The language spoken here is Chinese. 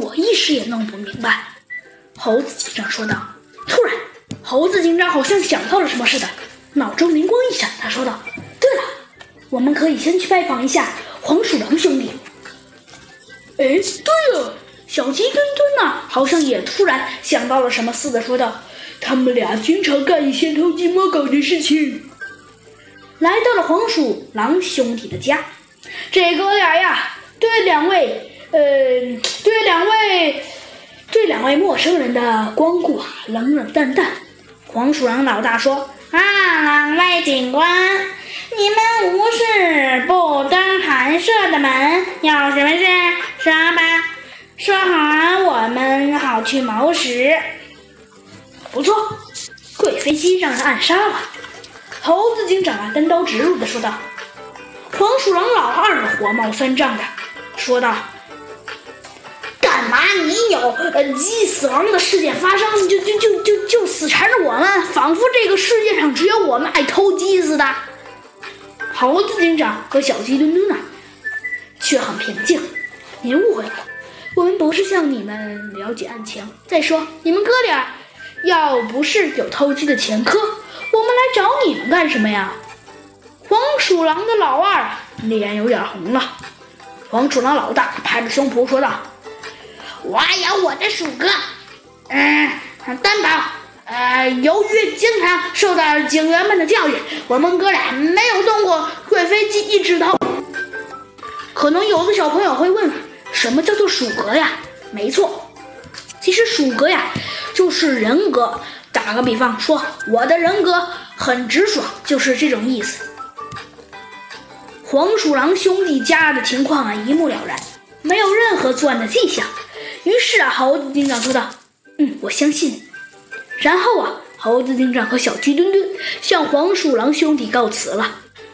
我一时也弄不明白。”猴子警长说道。突然，猴子警长好像想到了什么似的，脑中灵光一闪，他说道：“对了，我们可以先去拜访一下黄鼠狼兄弟。”哎，对了，小鸡墩墩呢，好像也突然想到了什么似的，说道：“他们俩经常干一些偷鸡摸狗的事情。”来到了黄鼠狼兄弟的家，这哥俩呀，对两位，呃，对两位，对两位陌生人的光顾，冷冷淡淡。黄鼠狼老大说：“啊，两位警官，你们无事不登寒舍的门，有什么事说吧，说好我们好去谋食。”不错，贵妃机让人暗杀了。猴子警长啊，单刀直入的说道：“黄鼠狼老二火冒三丈的说道：‘干嘛你有呃鸡死亡的事件发生，就就就就就死缠着我们，仿佛这个世界上只有我们爱偷鸡似的。’猴子警长和小鸡墩墩呢，却很平静。您误会了，我们不是向你们了解案情。再说，你们哥俩要不是有偷鸡的前科。”我们来找你们干什么呀？黄鼠狼的老二脸有点红了。黄鼠狼老大拍着胸脯说道：“我有我的鼠哥，嗯，担保，呃，由于经常受到警员们的教育，我们哥俩没有动过贵妃鸡一指头。”可能有的小朋友会问：什么叫做鼠格呀？没错，其实鼠格呀，就是人格。打个比方说，我的人格很直爽，就是这种意思。黄鼠狼兄弟家的情况啊，一目了然，没有任何作案的迹象。于是啊，猴子警长说道：“嗯，我相信。”然后啊，猴子警长和小鸡墩墩向黄鼠狼兄弟告辞了。